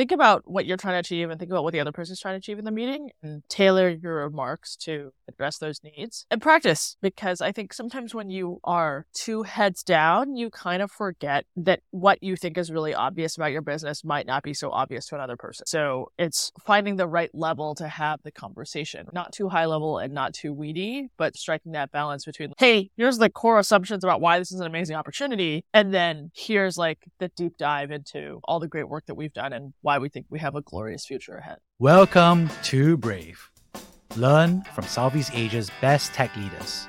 think about what you're trying to achieve and think about what the other person's trying to achieve in the meeting and tailor your remarks to address those needs and practice because I think sometimes when you are two heads down, you kind of forget that what you think is really obvious about your business might not be so obvious to another person. So it's finding the right level to have the conversation, not too high level and not too weedy, but striking that balance between, hey, here's the core assumptions about why this is an amazing opportunity. And then here's like the deep dive into all the great work that we've done and why we think we have a glorious future ahead. Welcome to Brave. Learn from Southeast Asia's best tech leaders.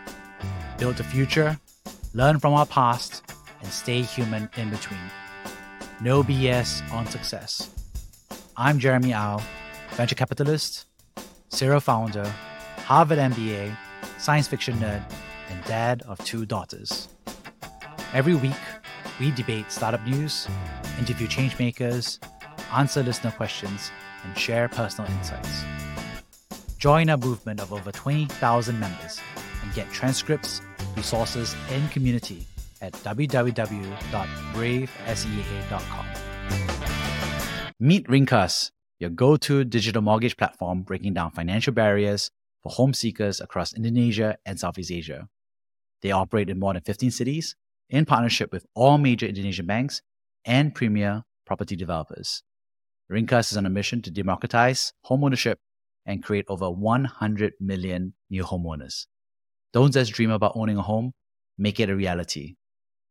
Build the future, learn from our past, and stay human in between. No BS on success. I'm Jeremy Au, venture capitalist, serial founder, Harvard MBA, science fiction nerd, and dad of two daughters. Every week, we debate startup news, interview changemakers, answer listener questions, and share personal insights. Join our movement of over 20,000 members and get transcripts, resources, and community at www.bravesea.com. Meet Ringkas, your go to digital mortgage platform breaking down financial barriers for home seekers across Indonesia and Southeast Asia. They operate in more than 15 cities in partnership with all major Indonesian banks and premier property developers. Ringkas is on a mission to democratize homeownership and create over 100 million new homeowners. Don't just dream about owning a home, make it a reality.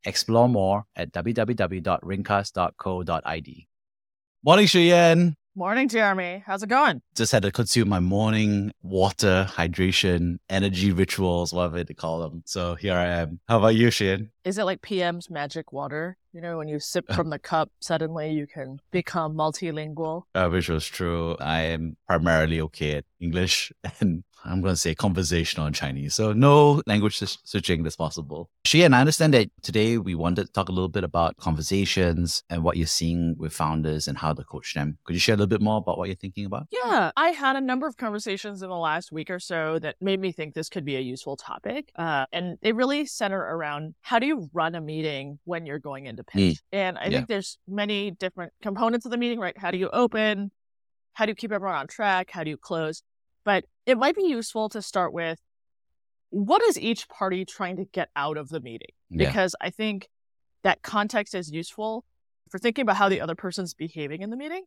Explore more at www.ringkas.co.id. Morning, Shiyan. Morning, Jeremy. How's it going? Just had to consume my morning water, hydration, energy rituals, whatever they call them. So here I am. How about you, Shiyan? Is it like PM's magic water? You know, when you sip from the cup, suddenly you can become multilingual. Uh, which was true. I am primarily okay at English and I'm going to say conversational in Chinese. So no language switching that's possible. Shiyan, I understand that today we wanted to talk a little bit about conversations and what you're seeing with founders and how to coach them. Could you share a little bit more about what you're thinking about? Yeah, I had a number of conversations in the last week or so that made me think this could be a useful topic. Uh, and they really center around how do you run a meeting when you're going into pitch? Mm. And I yeah. think there's many different components of the meeting, right? How do you open? How do you keep everyone on track? How do you close? But it might be useful to start with what is each party trying to get out of the meeting? Yeah. Because I think that context is useful for thinking about how the other person's behaving in the meeting.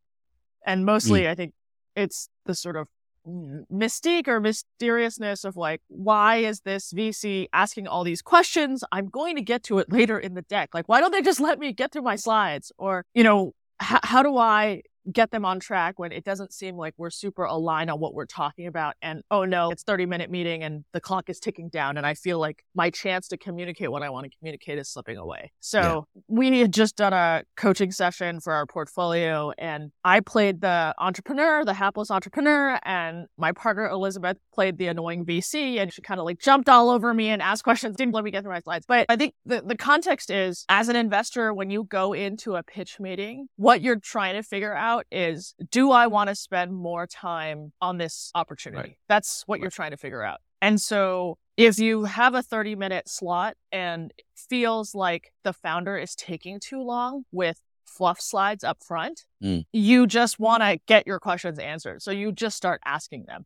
And mostly, mm. I think it's the sort of mystique or mysteriousness of like, why is this VC asking all these questions? I'm going to get to it later in the deck. Like, why don't they just let me get through my slides? Or, you know, how do I get them on track when it doesn't seem like we're super aligned on what we're talking about and oh no it's 30 minute meeting and the clock is ticking down and i feel like my chance to communicate what i want to communicate is slipping away so yeah. we had just done a coaching session for our portfolio and i played the entrepreneur the hapless entrepreneur and my partner elizabeth played the annoying vc and she kind of like jumped all over me and asked questions didn't let me get through my slides but i think the, the context is as an investor when you go into a pitch meeting what you're trying to figure out out is do I want to spend more time on this opportunity? Right. That's what right. you're trying to figure out. And so if you have a 30 minute slot and feels like the founder is taking too long with fluff slides up front, mm. you just want to get your questions answered. So you just start asking them.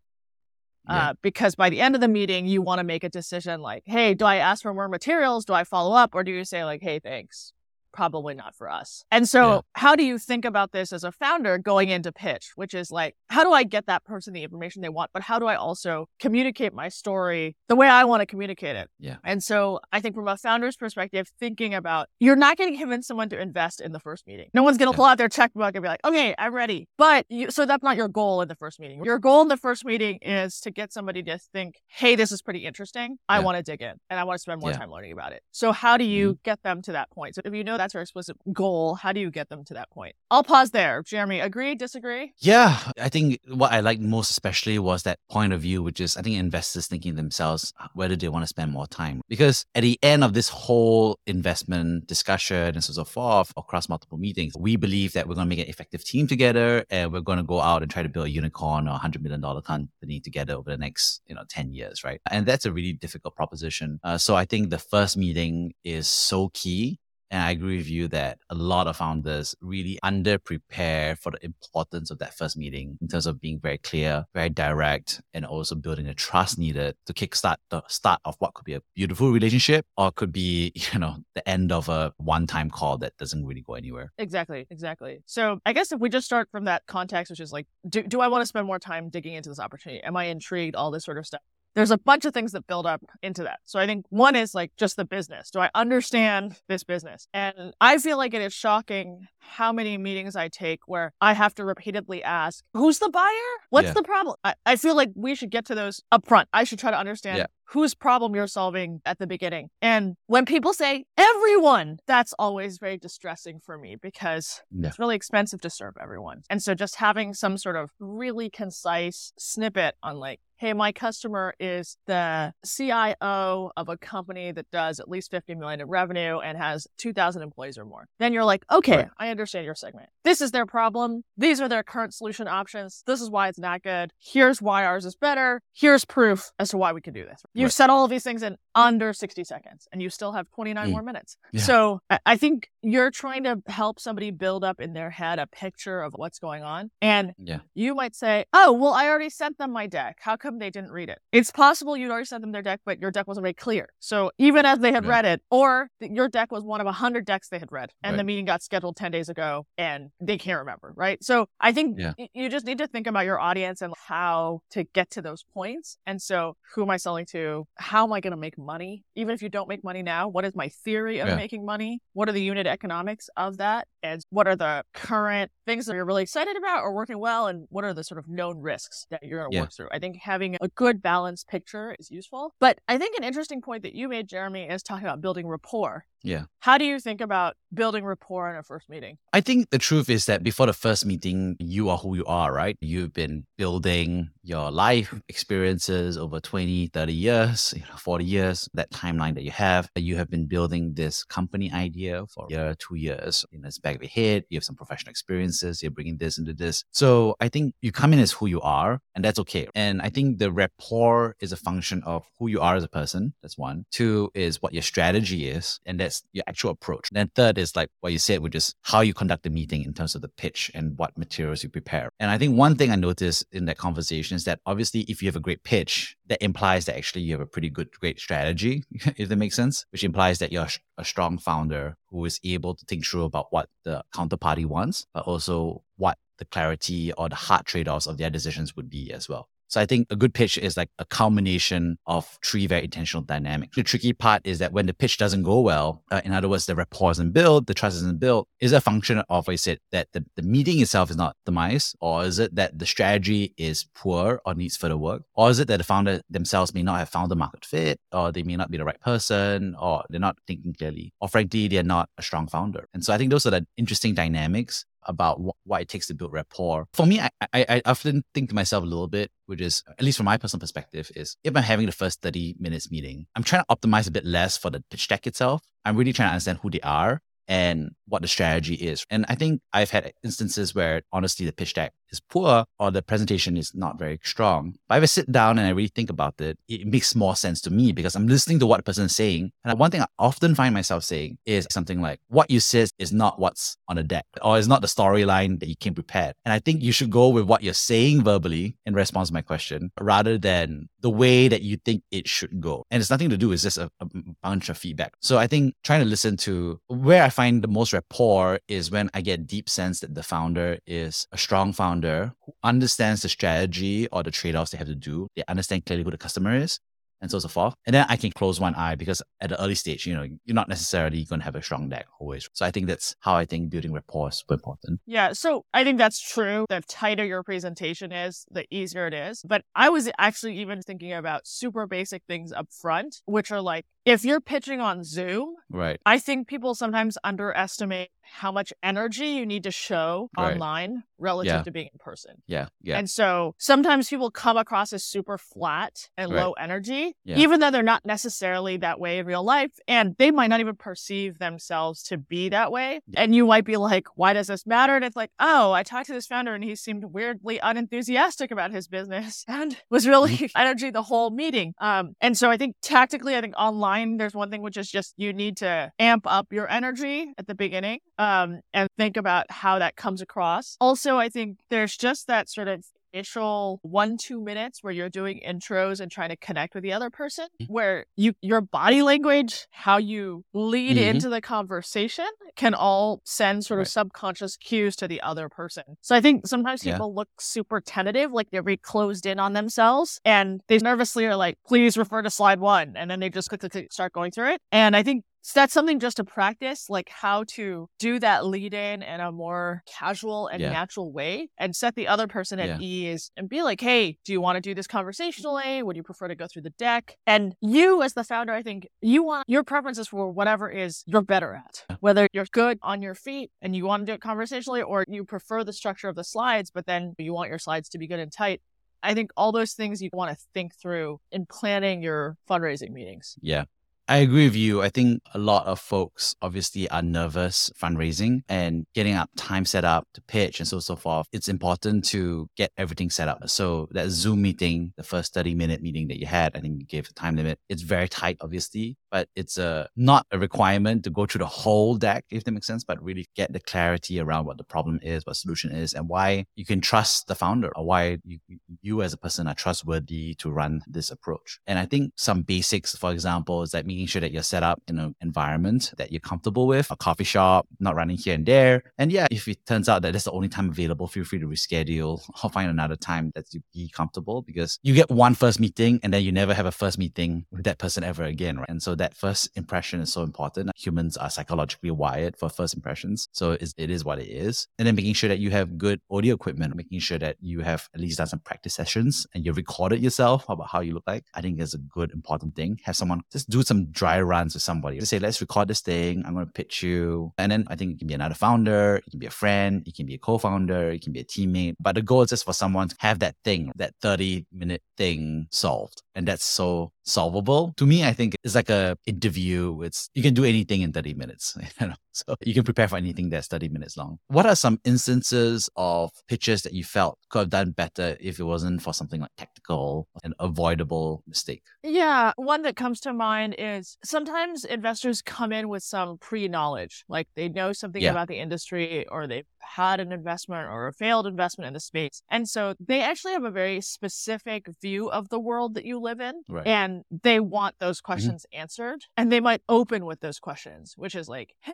Yeah. Uh, because by the end of the meeting, you want to make a decision like, hey, do I ask for more materials? Do I follow up? Or do you say, like, hey, thanks? Probably not for us. And so, yeah. how do you think about this as a founder going into pitch, which is like, how do I get that person the information they want, but how do I also communicate my story the way I want to communicate it? Yeah. And so, I think from a founder's perspective, thinking about you're not going to convince someone to invest in the first meeting. No one's going to yeah. pull out their checkbook and be like, okay, I'm ready. But you, so that's not your goal in the first meeting. Your goal in the first meeting is to get somebody to think, hey, this is pretty interesting. I yeah. want to dig in and I want to spend more time learning about it. So, how do you mm-hmm. get them to that point? So, if you know that that's our explicit goal. How do you get them to that point? I'll pause there. Jeremy, agree, disagree? Yeah. I think what I liked most especially was that point of view, which is I think investors thinking themselves whether they want to spend more time. Because at the end of this whole investment discussion and so, so forth across multiple meetings, we believe that we're going to make an effective team together and we're going to go out and try to build a unicorn or a hundred million dollar company together over the next, you know, 10 years, right? And that's a really difficult proposition. Uh, so I think the first meeting is so key And I agree with you that a lot of founders really under prepare for the importance of that first meeting in terms of being very clear, very direct, and also building the trust needed to kickstart the start of what could be a beautiful relationship or could be, you know, the end of a one time call that doesn't really go anywhere. Exactly. Exactly. So I guess if we just start from that context, which is like, do, do I want to spend more time digging into this opportunity? Am I intrigued? All this sort of stuff there's a bunch of things that build up into that. So I think one is like just the business. Do I understand this business? And I feel like it is shocking how many meetings I take where I have to repeatedly ask, who's the buyer? What's yeah. the problem? I, I, feel like we should get to those up front. I should try to understand yeah. Whose problem you're solving at the beginning. And when people say everyone, that's always very distressing for me because yeah. it's really expensive to serve everyone. And so just having some sort of really concise snippet on like, hey, my customer is the CIO of a company that does at least 50 million in revenue and has 2,000 employees or more. Then you're like, okay, right. I understand your segment. This is their problem. These are their current solution options. This is why it's not good. Here's why ours is better. Here's proof as to why we can do this. You've right. said all of these things in under 60 seconds and you still have 29 mm. more minutes. Yeah. So I think you're trying to help somebody build up in their head a picture of what's going on. And yeah. you might say, oh, well, I already sent them my deck. How come they didn't read it? It's possible you'd already sent them their deck, but your deck wasn't very clear. So even as they had read it, or your deck was one of a hundred decks they had read and right. the meeting got scheduled 10 days ago and they can't remember, right? So I think yeah. you just need to think about your audience and how to get to those points. And so who am I selling to? How am I going to make money? Even if you don't make money now, what is my theory of yeah. making money? What are the unit economics of that? And what are the current things that you're really excited about or working well? And what are the sort of known risks that you're going to yeah. work through? I think having a good balanced picture is useful. But I think an interesting point that you made, Jeremy, is talking about building rapport. Yeah. How do you think about building rapport in a first meeting? I think the truth is that before the first meeting, you are who you are, right? You've been building your life experiences over 20, 30 years, you know, 40 years, that timeline that you have. You have been building this company idea for a year, two years. You know, it's back of your head. You have some professional experiences. You're bringing this into this. So I think you come in as who you are, and that's okay. And I think the rapport is a function of who you are as a person. That's one. Two is what your strategy is. And your actual approach. Then third is like what you said, which is how you conduct the meeting in terms of the pitch and what materials you prepare. And I think one thing I noticed in that conversation is that obviously if you have a great pitch, that implies that actually you have a pretty good, great strategy, if that makes sense, which implies that you're a strong founder who is able to think through about what the counterparty wants, but also what the clarity or the hard trade-offs of their decisions would be as well. So I think a good pitch is like a culmination of three very intentional dynamics. The tricky part is that when the pitch doesn't go well, uh, in other words, the rapport isn't built, the trust isn't built, is a function of, I said, that the, the meeting itself is not demise, or is it that the strategy is poor or needs further work? Or is it that the founder themselves may not have found the market fit, or they may not be the right person, or they're not thinking clearly, or frankly, they're not a strong founder. And so I think those are the interesting dynamics about wh- what it takes to build rapport. For me, I, I, I often think to myself a little bit, which is, at least from my personal perspective, is if I'm having the first 30 minutes meeting, I'm trying to optimize a bit less for the pitch deck itself. I'm really trying to understand who they are and what the strategy is. And I think I've had instances where honestly the pitch deck is poor or the presentation is not very strong. But if I sit down and I really think about it, it makes more sense to me because I'm listening to what the person is saying. And one thing I often find myself saying is something like, what you said is not what's on the deck or is not the storyline that you came prepared. And I think you should go with what you're saying verbally in response to my question rather than the way that you think it should go. And it's nothing to do, it's just a, a bunch of feedback. So I think trying to listen to where I find the most rapport is when I get deep sense that the founder is a strong founder who understands the strategy or the trade-offs they have to do. They understand clearly who the customer is and so forth. And then I can close one eye because at the early stage, you know, you're not necessarily going to have a strong deck always. So I think that's how I think building rapport is important. Yeah. So I think that's true. The tighter your presentation is, the easier it is. But I was actually even thinking about super basic things up front, which are like, if you're pitching on Zoom, right? I think people sometimes underestimate how much energy you need to show right. online relative yeah. to being in person. Yeah. Yeah. And so sometimes people come across as super flat and right. low energy, yeah. even though they're not necessarily that way in real life. And they might not even perceive themselves to be that way. Yeah. And you might be like, why does this matter? And it's like, oh, I talked to this founder and he seemed weirdly unenthusiastic about his business and was really energy the whole meeting. Um, and so I think tactically, I think online mind, there's one thing which is just you need to amp up your energy at the beginning um, and think about how that comes across. Also, I think there's just that sort of initial one two minutes where you're doing intros and trying to connect with the other person mm-hmm. where you your body language how you lead mm-hmm. into the conversation can all send sort of right. subconscious cues to the other person so i think sometimes people yeah. look super tentative like they're very closed in on themselves and they nervously are like please refer to slide one and then they just click start going through it and i think so that's something just to practice, like how to do that lead in in a more casual and yeah. natural way and set the other person at yeah. ease and be like, hey, do you want to do this conversationally? Would you prefer to go through the deck? And you, as the founder, I think you want your preferences for whatever is you're better at, whether you're good on your feet and you want to do it conversationally or you prefer the structure of the slides, but then you want your slides to be good and tight. I think all those things you want to think through in planning your fundraising meetings. Yeah. I agree with you. I think a lot of folks obviously are nervous fundraising and getting up time set up to pitch and so so forth. It's important to get everything set up. So that Zoom meeting, the first 30 minute meeting that you had, I think you gave a time limit. It's very tight, obviously, but it's a not a requirement to go through the whole deck, if that makes sense, but really get the clarity around what the problem is, what solution is, and why you can trust the founder or why you, you as a person are trustworthy to run this approach. And I think some basics, for example, is that me making sure that you're set up in an environment that you're comfortable with, a coffee shop, not running here and there. And yeah, if it turns out that that's the only time available, feel free to reschedule or find another time that you be comfortable because you get one first meeting and then you never have a first meeting with that person ever again, right? And so that first impression is so important. Humans are psychologically wired for first impressions. So it is what it is. And then making sure that you have good audio equipment, making sure that you have at least done some practice sessions and you recorded yourself about how you look like. I think is a good, important thing. Have someone just do some dry runs with somebody. Just say, let's record this thing. I'm going to pitch you. And then I think it can be another founder, it can be a friend, it can be a co-founder, it can be a teammate. But the goal is just for someone to have that thing, that 30 minute thing solved. And that's so solvable. To me, I think it's like a interview. It's you can do anything in 30 minutes. You know? So you can prepare for anything that's 30 minutes long. What are some instances of pitches that you felt could have done better if it wasn't for something like tactical and avoidable mistake? Yeah. One that comes to mind is sometimes investors come in with some pre-knowledge. Like they know something yeah. about the industry or they've had an investment or a failed investment in the space. And so they actually have a very specific view of the world that you live in. Right. And they want those mm-hmm. questions mm-hmm. answered and they might open with those questions, which is like, hey,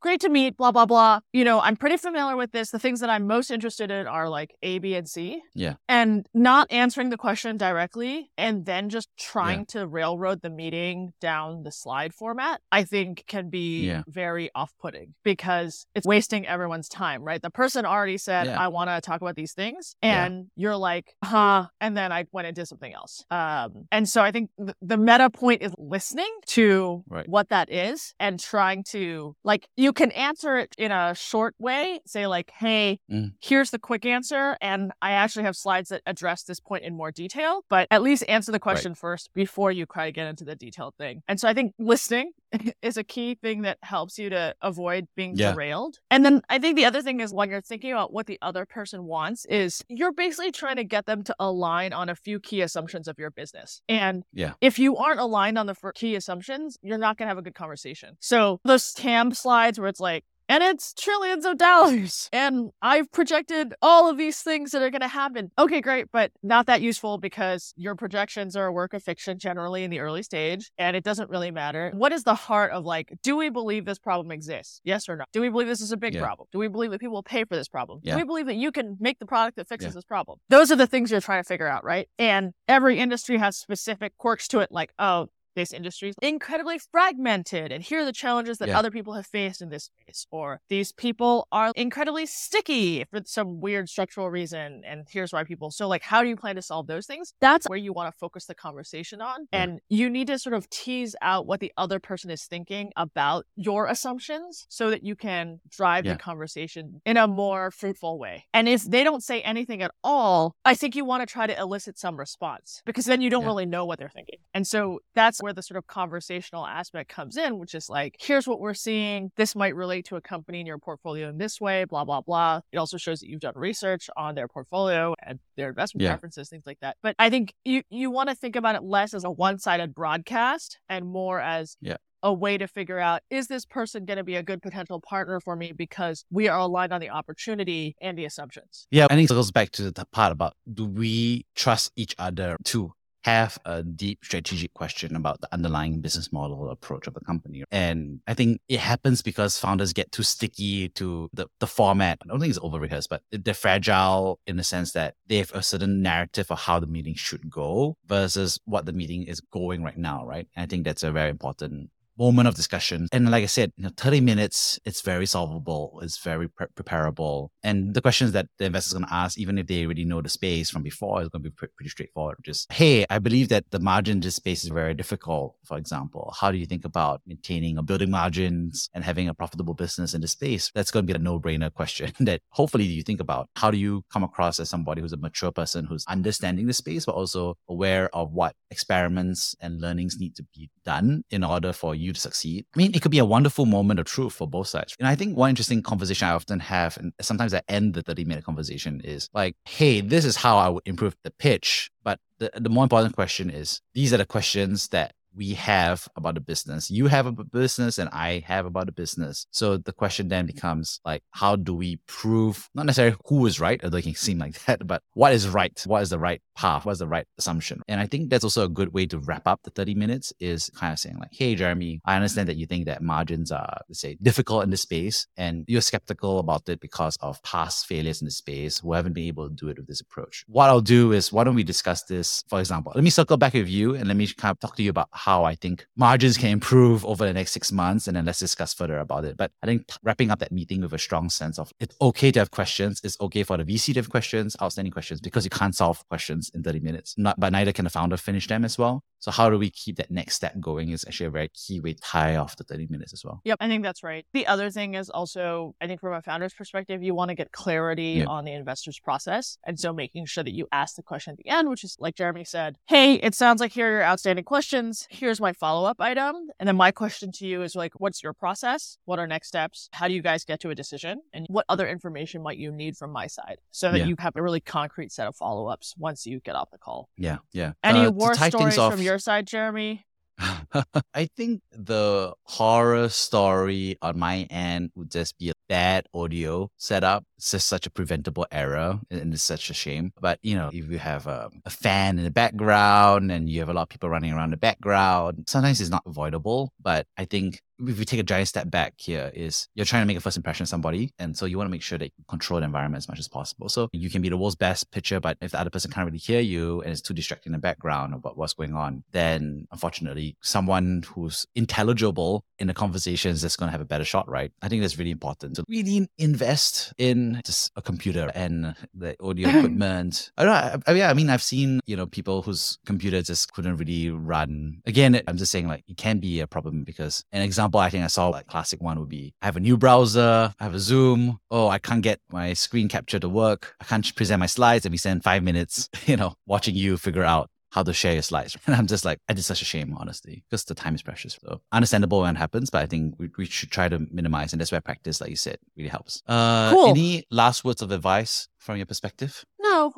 great to meet, blah, blah, blah. You know, I'm pretty familiar with this. The things that I'm most interested in are like A, B, and C. Yeah. And not answering the question directly and then just trying yeah. to railroad the meeting down the slide format, I think can be yeah. very off putting because it's wasting everyone's time, right? The person already said, yeah. I want to talk about these things. And you're like, huh. And then I went and did something else. Um, and so I think th- the meta point is listening to right. what that is and trying to like like you can answer it in a short way, say like, "Hey, mm. here's the quick answer," and I actually have slides that address this point in more detail. But at least answer the question right. first before you try to get into the detailed thing. And so I think listening is a key thing that helps you to avoid being yeah. derailed. And then I think the other thing is when you're thinking about what the other person wants is you're basically trying to get them to align on a few key assumptions of your business. And yeah. if you aren't aligned on the key assumptions, you're not going to have a good conversation. So those TAM slides where it's like, and it's trillions of dollars. And I've projected all of these things that are going to happen. Okay, great, but not that useful because your projections are a work of fiction generally in the early stage, and it doesn't really matter. What is the heart of like, do we believe this problem exists? Yes or no? Do we believe this is a big yeah. problem? Do we believe that people will pay for this problem? Yeah. Do we believe that you can make the product that fixes yeah. this problem? Those are the things you're trying to figure out, right? And every industry has specific quirks to it, like, oh, this industry is incredibly fragmented and here are the challenges that yeah. other people have faced in this space or these people are incredibly sticky for some weird structural reason and here's why people so like how do you plan to solve those things that's where you want to focus the conversation on yeah. and you need to sort of tease out what the other person is thinking about your assumptions so that you can drive yeah. the conversation in a more fruitful way and if they don't say anything at all i think you want to try to elicit some response because then you don't really know what they're thinking and so that's where the sort of conversational aspect comes in, which is like, here's what we're seeing. This might relate to a company in your portfolio in this way, blah, blah, blah. It also shows that you've done research on their portfolio and their investment yeah. preferences, things like that. But I think you, you want to think about it less as a one sided broadcast and more as yeah a way to figure out is this person going to be a good potential partner for me because we are aligned on the opportunity and the assumptions. Yeah, I think it goes back to the part about do we trust each other to have a deep strategic question about the underlying business model approach of the company. And I think it happens because founders get too sticky to the, the format. I don't think it's over rehearsed, but they're fragile in the sense that they have a certain narrative of how the meeting should go versus what the meeting is going right now, right? And I think that's a very important moment of discussion. And like I said, you know, 30 minutes, it's very solvable, it's very pre- preparable. And the questions that the investor's going to ask, even if they already know the space from before, is going to be pre- pretty straightforward. Just, hey, I believe that the margin in this space is very difficult, for example. How do you think about maintaining or building margins and having a profitable business in this space? That's going to be a no brainer question that hopefully you think about. How do you come across as somebody who's a mature person who's understanding the space, but also aware of what experiments and learnings need to be done in order for you to succeed. I mean, it could be a wonderful moment of truth for both sides. And I think one interesting conversation I often have, and sometimes I end the 30 minute conversation is like, hey, this is how I would improve the pitch. But the, the more important question is these are the questions that we have about the business. You have a business and I have about the business. So the question then becomes like, how do we prove not necessarily who is right, although it can seem like that, but what is right? What is the right path? What is the right assumption? And I think that's also a good way to wrap up the 30 minutes is kind of saying like, hey, Jeremy, I understand that you think that margins are, say, difficult in this space and you're skeptical about it because of past failures in the space who haven't been able to do it with this approach. What I'll do is, why don't we discuss this, for example, let me circle back with you and let me kind of talk to you about how I think margins can improve over the next six months, and then let's discuss further about it. But I think wrapping up that meeting with a strong sense of it's okay to have questions, it's okay for the VC to have questions, outstanding questions, because you can't solve questions in 30 minutes. Not, but neither can the founder finish them as well. So how do we keep that next step going is actually a very key way to tie off the 30 minutes as well. Yep, I think that's right. The other thing is also, I think from a founder's perspective, you want to get clarity yep. on the investor's process. And so making sure that you ask the question at the end, which is like Jeremy said, hey, it sounds like here are your outstanding questions. Here's my follow up item. And then my question to you is like, what's your process? What are next steps? How do you guys get to a decision? And what other information might you need from my side so that yeah. you have a really concrete set of follow ups once you get off the call? Yeah. Yeah. Any uh, war stories off, from your side, Jeremy? I think the horror story on my end would just be a bad audio setup. Just such a preventable error and it's such a shame. But, you know, if you have a, a fan in the background and you have a lot of people running around the background, sometimes it's not avoidable. But I think if we take a giant step back here is you're trying to make a first impression of somebody and so you want to make sure that you control the environment as much as possible so you can be the world's best pitcher but if the other person can't really hear you and it's too distracting in the background about what's going on then unfortunately someone who's intelligible in the conversation is going to have a better shot right i think that's really important so really invest in just a computer and the audio equipment i don't know I, yeah i mean i've seen you know people whose computers just couldn't really run again i'm just saying like it can be a problem because an example example I think I saw like classic one would be I have a new browser, I have a Zoom. Oh, I can't get my screen capture to work. I can't present my slides. And we spend five minutes, you know, watching you figure out how to share your slides. And I'm just like, it is such a shame, honestly, because the time is precious. So understandable when it happens, but I think we, we should try to minimize. And that's where practice, like you said, really helps. Uh, cool. Any last words of advice from your perspective?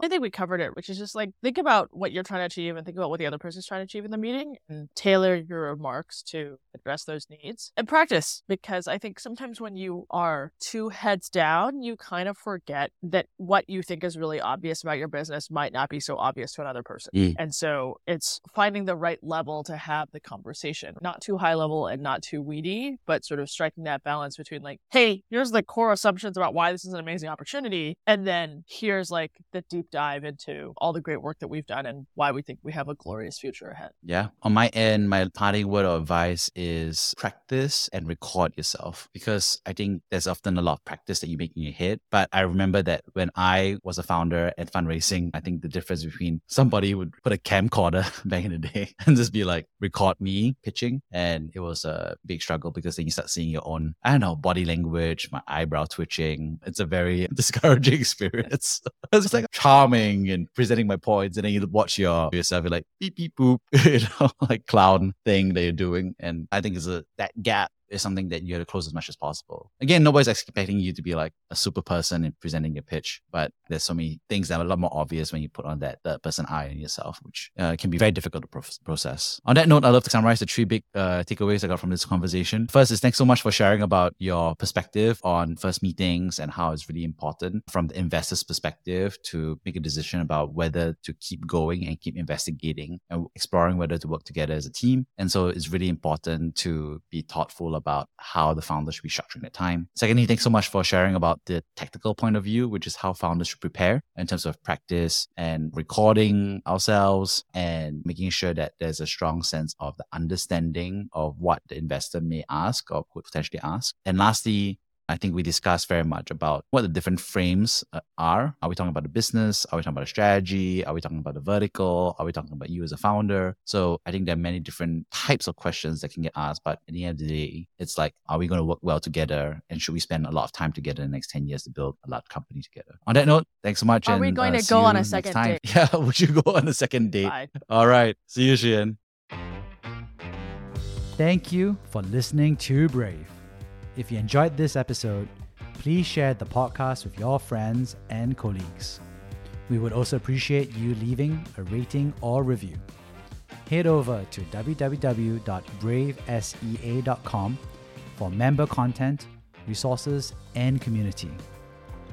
I think we covered it, which is just like think about what you're trying to achieve and think about what the other person's trying to achieve in the meeting and tailor your remarks to address those needs and practice because I think sometimes when you are two heads down, you kind of forget that what you think is really obvious about your business might not be so obvious to another person. Mm. And so it's finding the right level to have the conversation, not too high level and not too weedy, but sort of striking that balance between like, hey, here's the core assumptions about why this is an amazing opportunity. And then here's like the deep dive into all the great work that we've done and why we think we have a glorious future ahead. Yeah. On my end, my parting word of advice is practice and record yourself because I think there's often a lot of practice that you make in your head. But I remember that when I was a founder at fundraising, I think the difference between somebody would put a camcorder back in the day and just be like, record me pitching. And it was a big struggle because then you start seeing your own, I don't know, body language, my eyebrow twitching. It's a very discouraging experience. it's like, charming and presenting my points, and then you watch your yourself, you're like beep beep boop, you know, like clown thing that you're doing. And I think it's a that gap is something that you have to close as much as possible. Again, nobody's expecting you to be like a super person in presenting your pitch, but there's so many things that are a lot more obvious when you put on that third person eye on yourself, which uh, can be very difficult to pro- process. On that note, I'd love to summarize the three big uh, takeaways I got from this conversation. First is thanks so much for sharing about your perspective on first meetings and how it's really important from the investor's perspective to make a decision about whether to keep going and keep investigating and exploring whether to work together as a team. And so it's really important to be thoughtful about how the founders should be structuring their time. Secondly, thanks so much for sharing about the technical point of view, which is how founders should prepare in terms of practice and recording ourselves and making sure that there's a strong sense of the understanding of what the investor may ask or could potentially ask. And lastly, I think we discussed very much about what the different frames uh, are. Are we talking about the business? Are we talking about a strategy? Are we talking about the vertical? Are we talking about you as a founder? So I think there are many different types of questions that can get asked. But at the end of the day, it's like, are we going to work well together? And should we spend a lot of time together in the next 10 years to build a large company together? On that note, thanks so much. Are and, we going uh, to go on a second date? Yeah, would you go on a second date? Bye. All right. See you, Shiyan. Thank you for listening to Brave. If you enjoyed this episode, please share the podcast with your friends and colleagues. We would also appreciate you leaving a rating or review. Head over to www.bravesea.com for member content, resources, and community.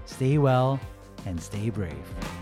Stay well and stay brave.